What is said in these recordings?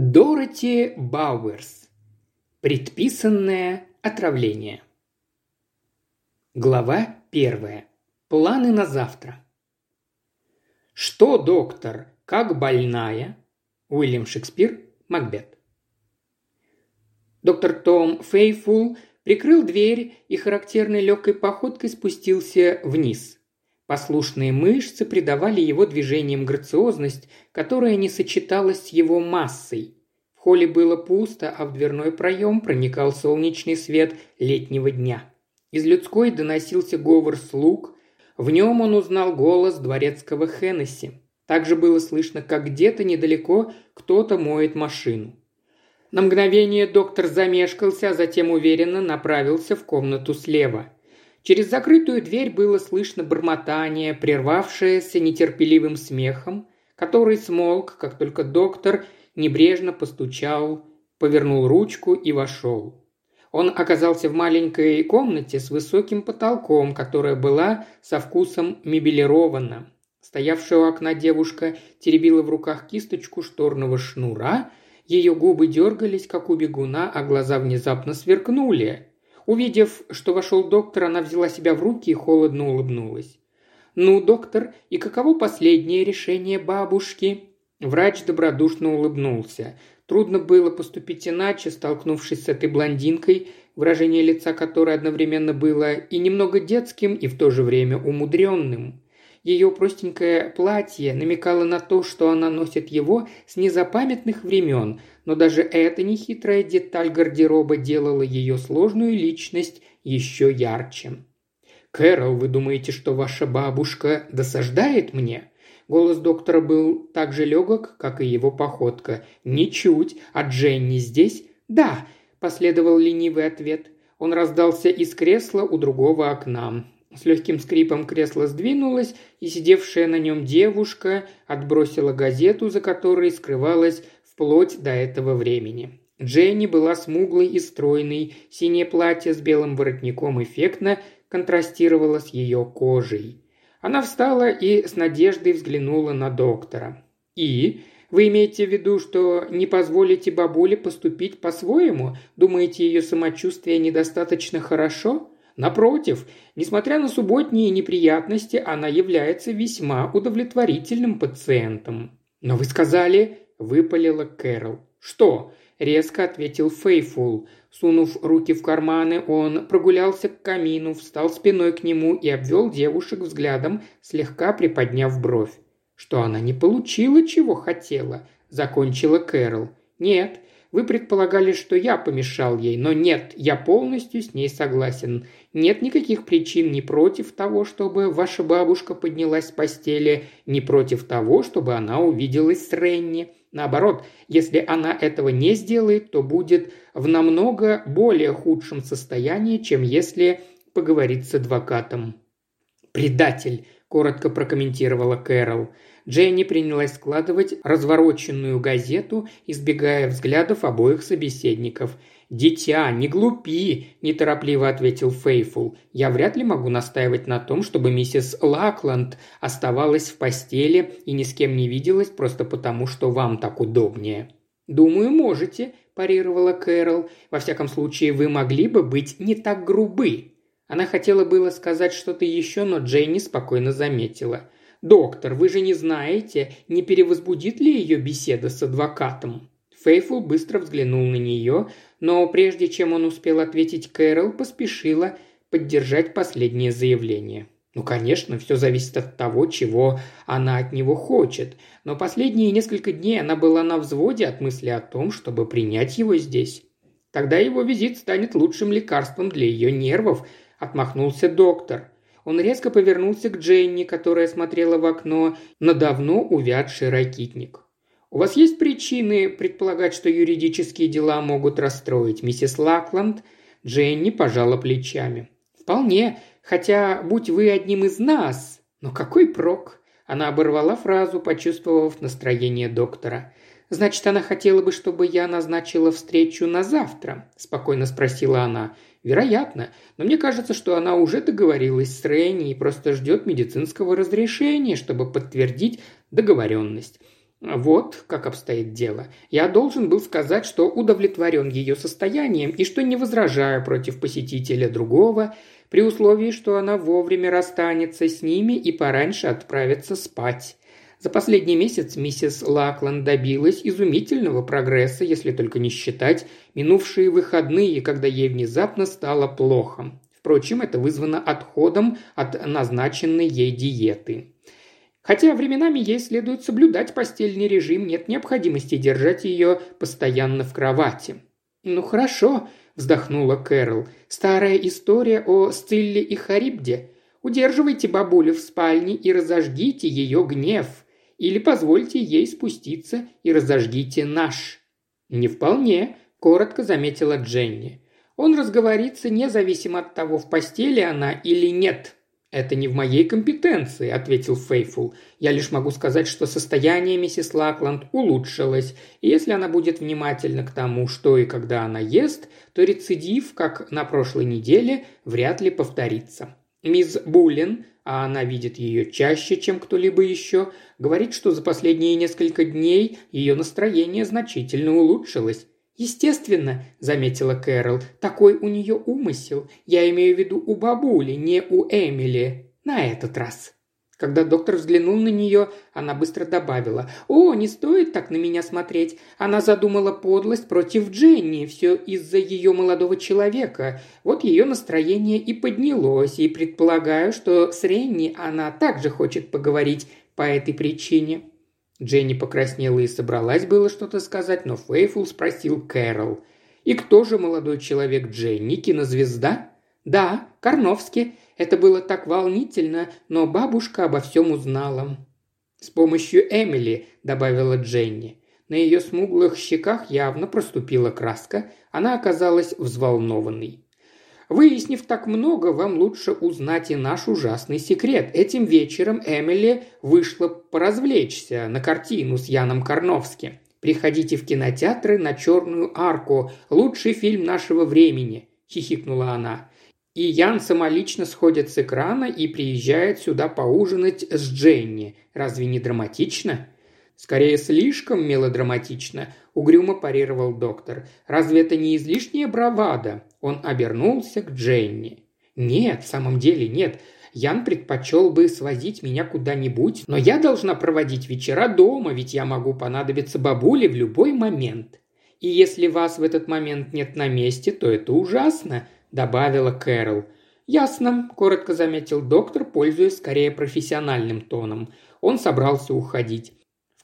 Дороти Бауэрс. Предписанное отравление. Глава первая. Планы на завтра. Что, доктор, как больная? Уильям Шекспир, Макбет. Доктор Том Фейфул прикрыл дверь и характерной легкой походкой спустился вниз. Послушные мышцы придавали его движениям грациозность, которая не сочеталась с его массой. В холле было пусто, а в дверной проем проникал солнечный свет летнего дня. Из людской доносился говор слуг. В нем он узнал голос дворецкого Хеннесси. Также было слышно, как где-то недалеко кто-то моет машину. На мгновение доктор замешкался, а затем уверенно направился в комнату слева – Через закрытую дверь было слышно бормотание, прервавшееся нетерпеливым смехом, который смолк, как только доктор небрежно постучал, повернул ручку и вошел. Он оказался в маленькой комнате с высоким потолком, которая была со вкусом мебелирована. Стоявшая у окна девушка теребила в руках кисточку шторного шнура, ее губы дергались, как у бегуна, а глаза внезапно сверкнули. Увидев, что вошел доктор, она взяла себя в руки и холодно улыбнулась. «Ну, доктор, и каково последнее решение бабушки?» Врач добродушно улыбнулся. Трудно было поступить иначе, столкнувшись с этой блондинкой, выражение лица которой одновременно было и немного детским, и в то же время умудренным. Ее простенькое платье намекало на то, что она носит его с незапамятных времен, но даже эта нехитрая деталь гардероба делала ее сложную личность еще ярче. «Кэрол, вы думаете, что ваша бабушка досаждает мне?» Голос доктора был так же легок, как и его походка. «Ничуть. А Дженни здесь?» «Да», – последовал ленивый ответ. Он раздался из кресла у другого окна. С легким скрипом кресло сдвинулось, и сидевшая на нем девушка отбросила газету, за которой скрывалась вплоть до этого времени. Дженни была смуглой и стройной, синее платье с белым воротником эффектно контрастировало с ее кожей. Она встала и с надеждой взглянула на доктора. «И? Вы имеете в виду, что не позволите бабуле поступить по-своему? Думаете, ее самочувствие недостаточно хорошо?» Напротив, несмотря на субботние неприятности, она является весьма удовлетворительным пациентом. «Но вы сказали...» – выпалила Кэрол. «Что?» – резко ответил Фейфул. Сунув руки в карманы, он прогулялся к камину, встал спиной к нему и обвел девушек взглядом, слегка приподняв бровь. «Что она не получила, чего хотела?» – закончила Кэрол. «Нет, вы предполагали, что я помешал ей, но нет, я полностью с ней согласен. Нет никаких причин ни против того, чтобы ваша бабушка поднялась с постели, ни против того, чтобы она увиделась с Ренни. Наоборот, если она этого не сделает, то будет в намного более худшем состоянии, чем если поговорит с адвокатом. «Предатель», – коротко прокомментировала Кэрол. Дженни принялась складывать развороченную газету, избегая взглядов обоих собеседников. «Дитя, не глупи!» – неторопливо ответил Фейфул. «Я вряд ли могу настаивать на том, чтобы миссис Лакланд оставалась в постели и ни с кем не виделась просто потому, что вам так удобнее». «Думаю, можете», – парировала Кэрол. «Во всяком случае, вы могли бы быть не так грубы». Она хотела было сказать что-то еще, но Дженни спокойно заметила – «Доктор, вы же не знаете, не перевозбудит ли ее беседа с адвокатом?» Фейфул быстро взглянул на нее, но прежде чем он успел ответить Кэрол, поспешила поддержать последнее заявление. Ну, конечно, все зависит от того, чего она от него хочет, но последние несколько дней она была на взводе от мысли о том, чтобы принять его здесь. Тогда его визит станет лучшим лекарством для ее нервов, отмахнулся доктор. Он резко повернулся к Дженни, которая смотрела в окно на давно увядший ракитник. «У вас есть причины предполагать, что юридические дела могут расстроить миссис Лакланд?» Дженни пожала плечами. «Вполне. Хотя, будь вы одним из нас. Но какой прок?» Она оборвала фразу, почувствовав настроение доктора. «Значит, она хотела бы, чтобы я назначила встречу на завтра?» – спокойно спросила она. Вероятно, но мне кажется, что она уже договорилась с Ренни и просто ждет медицинского разрешения, чтобы подтвердить договоренность. Вот как обстоит дело. Я должен был сказать, что удовлетворен ее состоянием и что не возражаю против посетителя другого, при условии, что она вовремя расстанется с ними и пораньше отправится спать. За последний месяц миссис Лакланд добилась изумительного прогресса, если только не считать минувшие выходные, когда ей внезапно стало плохо. Впрочем, это вызвано отходом от назначенной ей диеты. Хотя временами ей следует соблюдать постельный режим, нет необходимости держать ее постоянно в кровати. «Ну хорошо», – вздохнула Кэрол. «Старая история о Стилле и Харибде. Удерживайте бабулю в спальне и разожгите ее гнев. Или позвольте ей спуститься и разожгите наш». «Не вполне», – коротко заметила Дженни. «Он разговорится независимо от того, в постели она или нет», «Это не в моей компетенции», – ответил Фейфул. «Я лишь могу сказать, что состояние миссис Лакланд улучшилось, и если она будет внимательна к тому, что и когда она ест, то рецидив, как на прошлой неделе, вряд ли повторится. Мисс Буллин, а она видит ее чаще, чем кто-либо еще, говорит, что за последние несколько дней ее настроение значительно улучшилось. «Естественно», – заметила Кэрол, – «такой у нее умысел. Я имею в виду у бабули, не у Эмили. На этот раз». Когда доктор взглянул на нее, она быстро добавила. «О, не стоит так на меня смотреть. Она задумала подлость против Дженни. Все из-за ее молодого человека. Вот ее настроение и поднялось. И предполагаю, что с Ренни она также хочет поговорить по этой причине». Дженни покраснела и собралась было что-то сказать, но Фейфул спросил Кэрол. «И кто же молодой человек Дженни, кинозвезда?» «Да, Карновский. Это было так волнительно, но бабушка обо всем узнала». «С помощью Эмили», – добавила Дженни. На ее смуглых щеках явно проступила краска, она оказалась взволнованной. Выяснив так много, вам лучше узнать и наш ужасный секрет. Этим вечером Эмили вышла поразвлечься на картину с Яном Карновским. Приходите в кинотеатры на «Черную арку». Лучший фильм нашего времени», – хихикнула она. И Ян самолично сходит с экрана и приезжает сюда поужинать с Дженни. Разве не драматично? «Скорее, слишком мелодраматично», – угрюмо парировал доктор. «Разве это не излишняя бравада?» Он обернулся к Дженни. «Нет, в самом деле нет. Ян предпочел бы свозить меня куда-нибудь, но я должна проводить вечера дома, ведь я могу понадобиться бабуле в любой момент. И если вас в этот момент нет на месте, то это ужасно», – добавила Кэрол. «Ясно», – коротко заметил доктор, пользуясь скорее профессиональным тоном. Он собрался уходить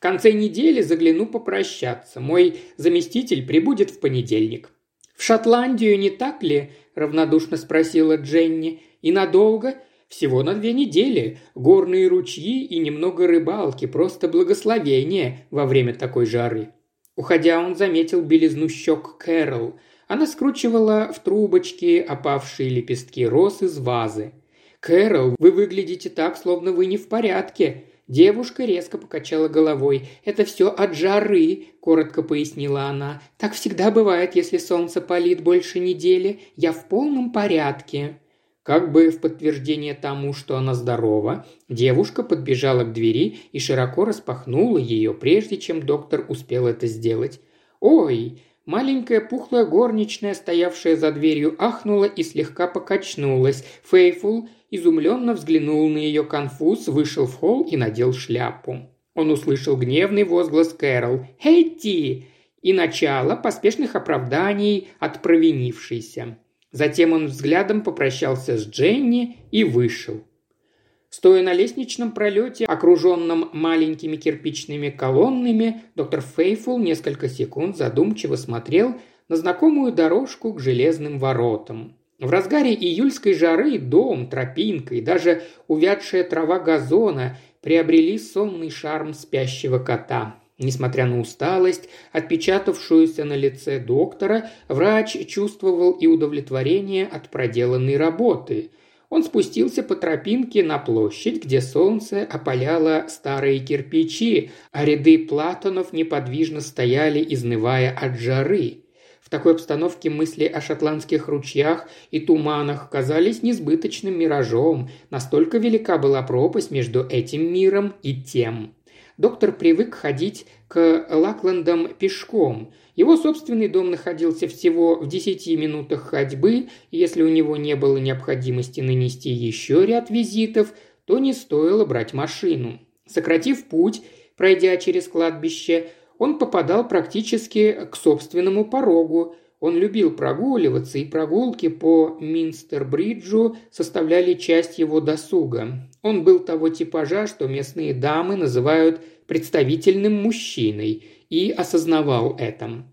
конце недели загляну попрощаться. Мой заместитель прибудет в понедельник». «В Шотландию не так ли?» – равнодушно спросила Дженни. «И надолго?» «Всего на две недели. Горные ручьи и немного рыбалки. Просто благословение во время такой жары». Уходя, он заметил белизну щек Кэрол. Она скручивала в трубочки опавшие лепестки роз из вазы. «Кэрол, вы выглядите так, словно вы не в порядке», Девушка резко покачала головой. «Это все от жары», – коротко пояснила она. «Так всегда бывает, если солнце палит больше недели. Я в полном порядке». Как бы в подтверждение тому, что она здорова, девушка подбежала к двери и широко распахнула ее, прежде чем доктор успел это сделать. «Ой!» Маленькая пухлая горничная, стоявшая за дверью, ахнула и слегка покачнулась. Фейфул изумленно взглянул на ее конфуз, вышел в холл и надел шляпу. Он услышал гневный возглас Кэрол «Хейти!» и начало поспешных оправданий от провинившейся. Затем он взглядом попрощался с Дженни и вышел. Стоя на лестничном пролете, окруженном маленькими кирпичными колоннами, доктор Фейфул несколько секунд задумчиво смотрел на знакомую дорожку к железным воротам. В разгаре июльской жары дом, тропинка и даже увядшая трава газона приобрели сонный шарм спящего кота. Несмотря на усталость, отпечатавшуюся на лице доктора, врач чувствовал и удовлетворение от проделанной работы. Он спустился по тропинке на площадь, где солнце опаляло старые кирпичи, а ряды платонов неподвижно стояли, изнывая от жары такой обстановке мысли о шотландских ручьях и туманах казались несбыточным миражом, настолько велика была пропасть между этим миром и тем. доктор привык ходить к Лакландам пешком. Его собственный дом находился всего в десяти минутах ходьбы, и если у него не было необходимости нанести еще ряд визитов, то не стоило брать машину. Сократив путь, пройдя через кладбище, он попадал практически к собственному порогу. Он любил прогуливаться, и прогулки по Минстер-бриджу составляли часть его досуга. Он был того типажа, что местные дамы называют представительным мужчиной, и осознавал это.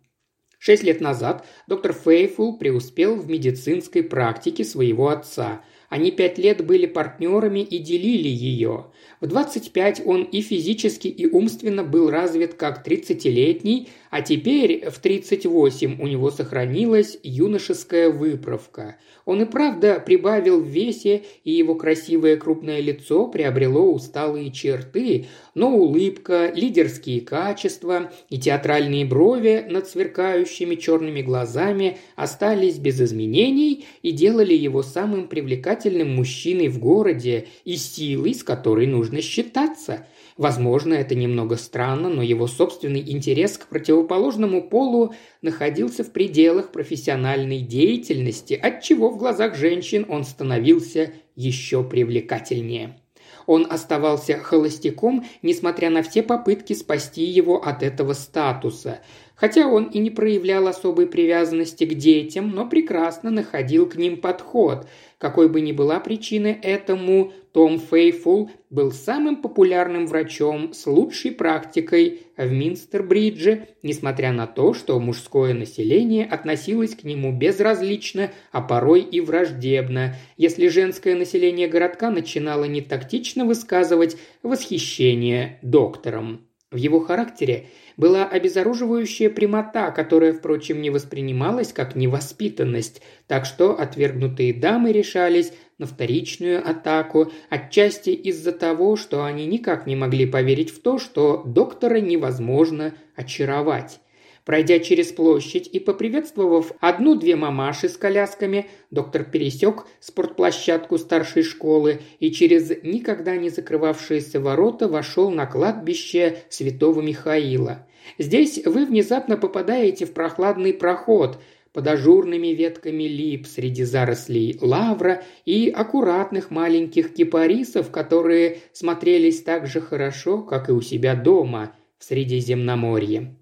Шесть лет назад доктор Фейфул преуспел в медицинской практике своего отца. Они пять лет были партнерами и делили ее. В 25 он и физически, и умственно был развит как 30-летний, а теперь в 38 у него сохранилась юношеская выправка. Он и правда прибавил в весе, и его красивое крупное лицо приобрело усталые черты, но улыбка, лидерские качества и театральные брови над сверкающими черными глазами остались без изменений и делали его самым привлекательным мужчиной в городе и силой, с которой нужно считаться – Возможно, это немного странно, но его собственный интерес к противоположному полу находился в пределах профессиональной деятельности, отчего в глазах женщин он становился еще привлекательнее. Он оставался холостяком, несмотря на все попытки спасти его от этого статуса. Хотя он и не проявлял особой привязанности к детям, но прекрасно находил к ним подход. Какой бы ни была причина этому, том Фейфул был самым популярным врачом с лучшей практикой в Минстер-Бридже, несмотря на то, что мужское население относилось к нему безразлично, а порой и враждебно, если женское население городка начинало не тактично высказывать восхищение доктором. В его характере была обезоруживающая прямота, которая, впрочем, не воспринималась как невоспитанность, так что отвергнутые дамы решались на вторичную атаку, отчасти из-за того, что они никак не могли поверить в то, что доктора невозможно очаровать. Пройдя через площадь и поприветствовав одну-две мамаши с колясками, доктор пересек спортплощадку старшей школы и через никогда не закрывавшиеся ворота вошел на кладбище святого Михаила. Здесь вы внезапно попадаете в прохладный проход – под ажурными ветками лип среди зарослей лавра и аккуратных маленьких кипарисов, которые смотрелись так же хорошо, как и у себя дома в Средиземноморье.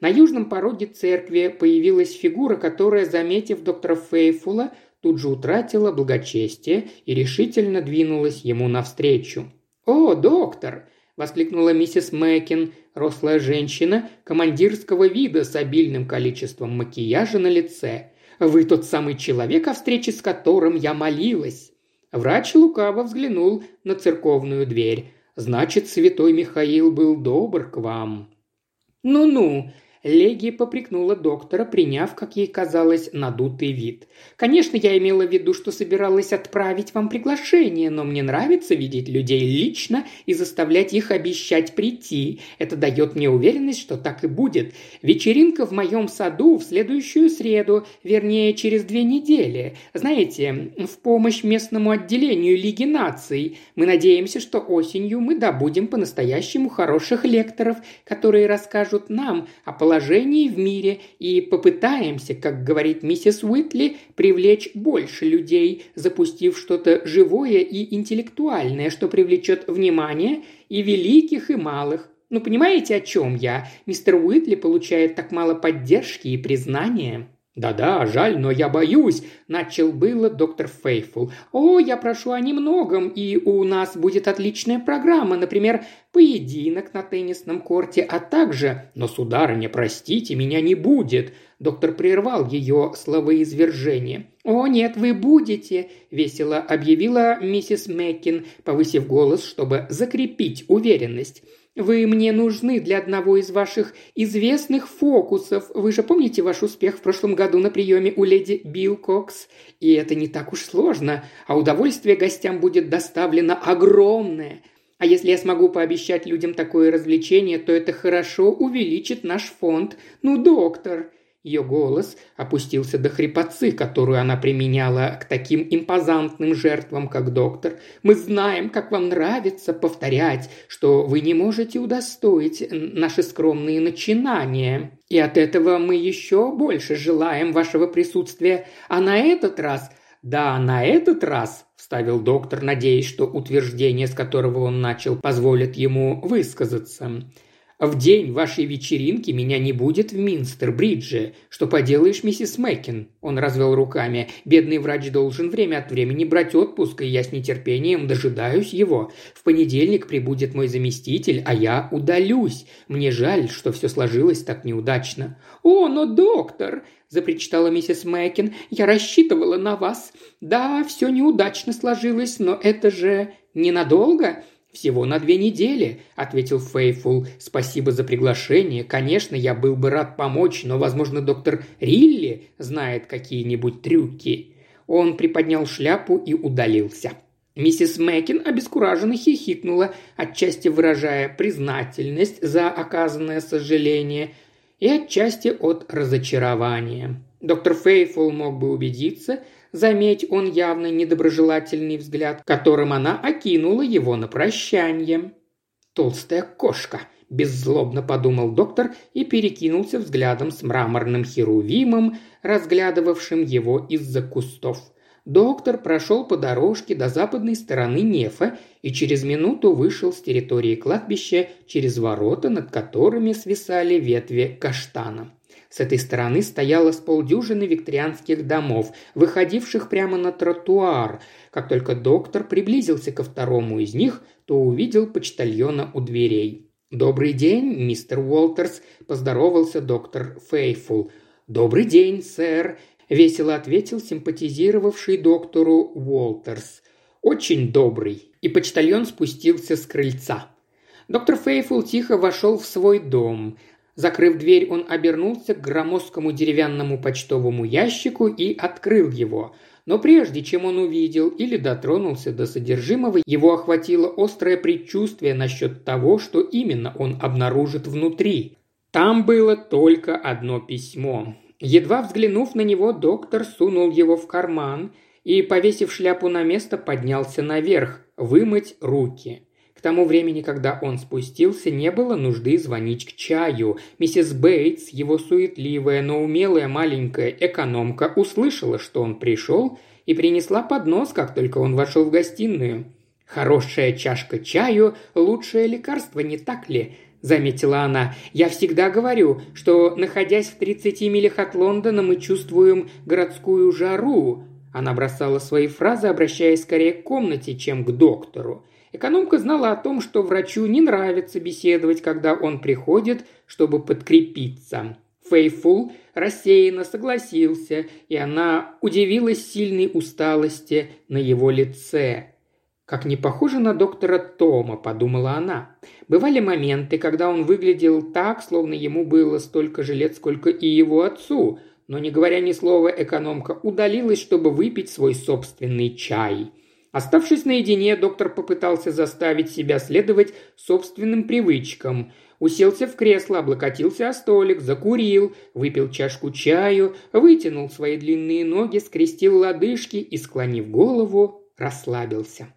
На южном пороге церкви появилась фигура, которая, заметив доктора Фейфула, тут же утратила благочестие и решительно двинулась ему навстречу. «О, доктор!» – воскликнула миссис Мэкин, рослая женщина командирского вида с обильным количеством макияжа на лице. «Вы тот самый человек, о встрече с которым я молилась!» Врач лукаво взглянул на церковную дверь. «Значит, святой Михаил был добр к вам». «Ну-ну», Леги попрекнула доктора, приняв, как ей казалось, надутый вид. «Конечно, я имела в виду, что собиралась отправить вам приглашение, но мне нравится видеть людей лично и заставлять их обещать прийти. Это дает мне уверенность, что так и будет. Вечеринка в моем саду в следующую среду, вернее, через две недели. Знаете, в помощь местному отделению Лиги наций. Мы надеемся, что осенью мы добудем по-настоящему хороших лекторов, которые расскажут нам о положении в мире и попытаемся, как говорит миссис Уитли, привлечь больше людей, запустив что-то живое и интеллектуальное, что привлечет внимание и великих, и малых. Ну, понимаете, о чем я? Мистер Уитли получает так мало поддержки и признания. «Да-да, жаль, но я боюсь», – начал было доктор Фейфул. «О, я прошу о немногом, и у нас будет отличная программа, например, поединок на теннисном корте, а также...» «Но, сударыня, простите, меня не будет», – доктор прервал ее словоизвержение. «О, нет, вы будете», – весело объявила миссис Мэккин, повысив голос, чтобы закрепить уверенность. Вы мне нужны для одного из ваших известных фокусов. Вы же помните ваш успех в прошлом году на приеме у леди Билл Кокс? И это не так уж сложно, а удовольствие гостям будет доставлено огромное. А если я смогу пообещать людям такое развлечение, то это хорошо увеличит наш фонд. Ну, доктор!» Ее голос опустился до хрипотцы, которую она применяла к таким импозантным жертвам, как доктор. «Мы знаем, как вам нравится повторять, что вы не можете удостоить наши скромные начинания. И от этого мы еще больше желаем вашего присутствия. А на этот раз «Да, на этот раз», – вставил доктор, надеясь, что утверждение, с которого он начал, позволит ему высказаться. В день вашей вечеринки меня не будет в Минстер-Бридже. Что поделаешь, миссис Мэккин?» Он развел руками. «Бедный врач должен время от времени брать отпуск, и я с нетерпением дожидаюсь его. В понедельник прибудет мой заместитель, а я удалюсь. Мне жаль, что все сложилось так неудачно». «О, но доктор!» – запричитала миссис Мэккин. «Я рассчитывала на вас. Да, все неудачно сложилось, но это же ненадолго. «Всего на две недели», – ответил Фейфул. «Спасибо за приглашение. Конечно, я был бы рад помочь, но, возможно, доктор Рилли знает какие-нибудь трюки». Он приподнял шляпу и удалился. Миссис Мэкин обескураженно хихикнула, отчасти выражая признательность за оказанное сожаление и отчасти от разочарования. Доктор Фейфул мог бы убедиться – заметь он явно недоброжелательный взгляд, которым она окинула его на прощание. «Толстая кошка», – беззлобно подумал доктор и перекинулся взглядом с мраморным херувимом, разглядывавшим его из-за кустов. Доктор прошел по дорожке до западной стороны Нефа и через минуту вышел с территории кладбища через ворота, над которыми свисали ветви каштана. С этой стороны стояло с полдюжины викторианских домов, выходивших прямо на тротуар. Как только доктор приблизился ко второму из них, то увидел почтальона у дверей. «Добрый день, мистер Уолтерс», – поздоровался доктор Фейфул. «Добрый день, сэр», – весело ответил симпатизировавший доктору Уолтерс. «Очень добрый». И почтальон спустился с крыльца. Доктор Фейфул тихо вошел в свой дом. Закрыв дверь, он обернулся к громоздкому деревянному почтовому ящику и открыл его. Но прежде чем он увидел или дотронулся до содержимого, его охватило острое предчувствие насчет того, что именно он обнаружит внутри. Там было только одно письмо. Едва взглянув на него, доктор сунул его в карман и, повесив шляпу на место, поднялся наверх, вымыть руки. К тому времени, когда он спустился, не было нужды звонить к чаю. Миссис Бейтс, его суетливая, но умелая маленькая экономка, услышала, что он пришел, и принесла поднос, как только он вошел в гостиную. «Хорошая чашка чаю – лучшее лекарство, не так ли?» – заметила она. «Я всегда говорю, что, находясь в 30 милях от Лондона, мы чувствуем городскую жару». Она бросала свои фразы, обращаясь скорее к комнате, чем к доктору. Экономка знала о том, что врачу не нравится беседовать, когда он приходит, чтобы подкрепиться. Фейфул рассеянно согласился, и она удивилась сильной усталости на его лице. «Как не похоже на доктора Тома», – подумала она. Бывали моменты, когда он выглядел так, словно ему было столько же лет, сколько и его отцу, но, не говоря ни слова, экономка удалилась, чтобы выпить свой собственный чай – Оставшись наедине, доктор попытался заставить себя следовать собственным привычкам. Уселся в кресло, облокотился о столик, закурил, выпил чашку чаю, вытянул свои длинные ноги, скрестил лодыжки и, склонив голову, расслабился.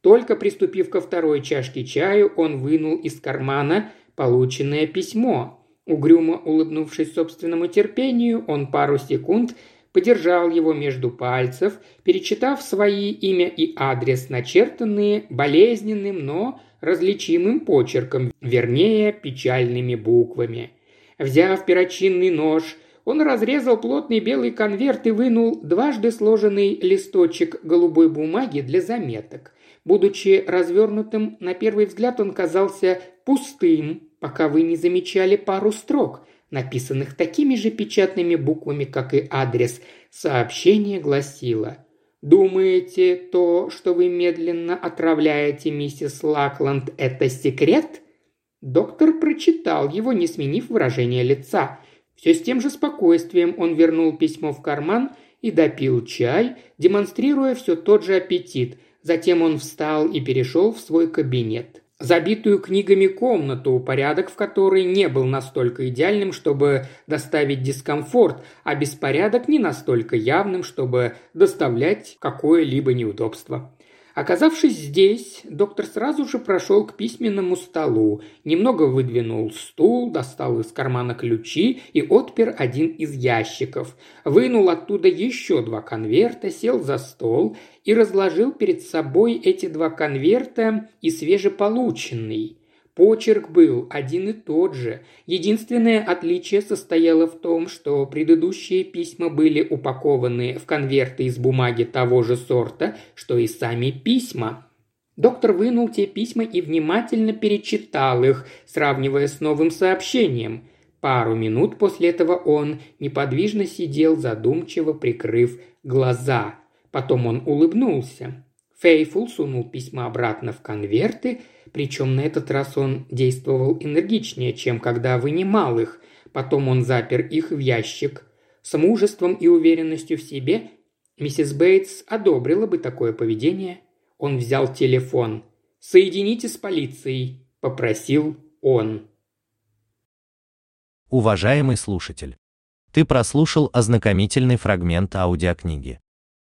Только приступив ко второй чашке чаю, он вынул из кармана полученное письмо. Угрюмо улыбнувшись собственному терпению, он пару секунд подержал его между пальцев, перечитав свои имя и адрес, начертанные болезненным, но различимым почерком, вернее, печальными буквами. Взяв перочинный нож, он разрезал плотный белый конверт и вынул дважды сложенный листочек голубой бумаги для заметок. Будучи развернутым, на первый взгляд он казался пустым, пока вы не замечали пару строк – написанных такими же печатными буквами, как и адрес. Сообщение гласило «Думаете, то, что вы медленно отравляете миссис Лакланд, это секрет?» Доктор прочитал его, не сменив выражение лица. Все с тем же спокойствием он вернул письмо в карман и допил чай, демонстрируя все тот же аппетит. Затем он встал и перешел в свой кабинет. Забитую книгами комнату, порядок в которой не был настолько идеальным, чтобы доставить дискомфорт, а беспорядок не настолько явным, чтобы доставлять какое-либо неудобство. Оказавшись здесь, доктор сразу же прошел к письменному столу, немного выдвинул стул, достал из кармана ключи и отпер один из ящиков, вынул оттуда еще два конверта, сел за стол и разложил перед собой эти два конверта и свежеполученный – Почерк был один и тот же. Единственное отличие состояло в том, что предыдущие письма были упакованы в конверты из бумаги того же сорта, что и сами письма. Доктор вынул те письма и внимательно перечитал их, сравнивая с новым сообщением. Пару минут после этого он неподвижно сидел, задумчиво прикрыв глаза. Потом он улыбнулся. Фейфул сунул письма обратно в конверты – причем на этот раз он действовал энергичнее, чем когда вынимал их. Потом он запер их в ящик. С мужеством и уверенностью в себе миссис Бейтс одобрила бы такое поведение. Он взял телефон. «Соедините с полицией», – попросил он. Уважаемый слушатель, ты прослушал ознакомительный фрагмент аудиокниги.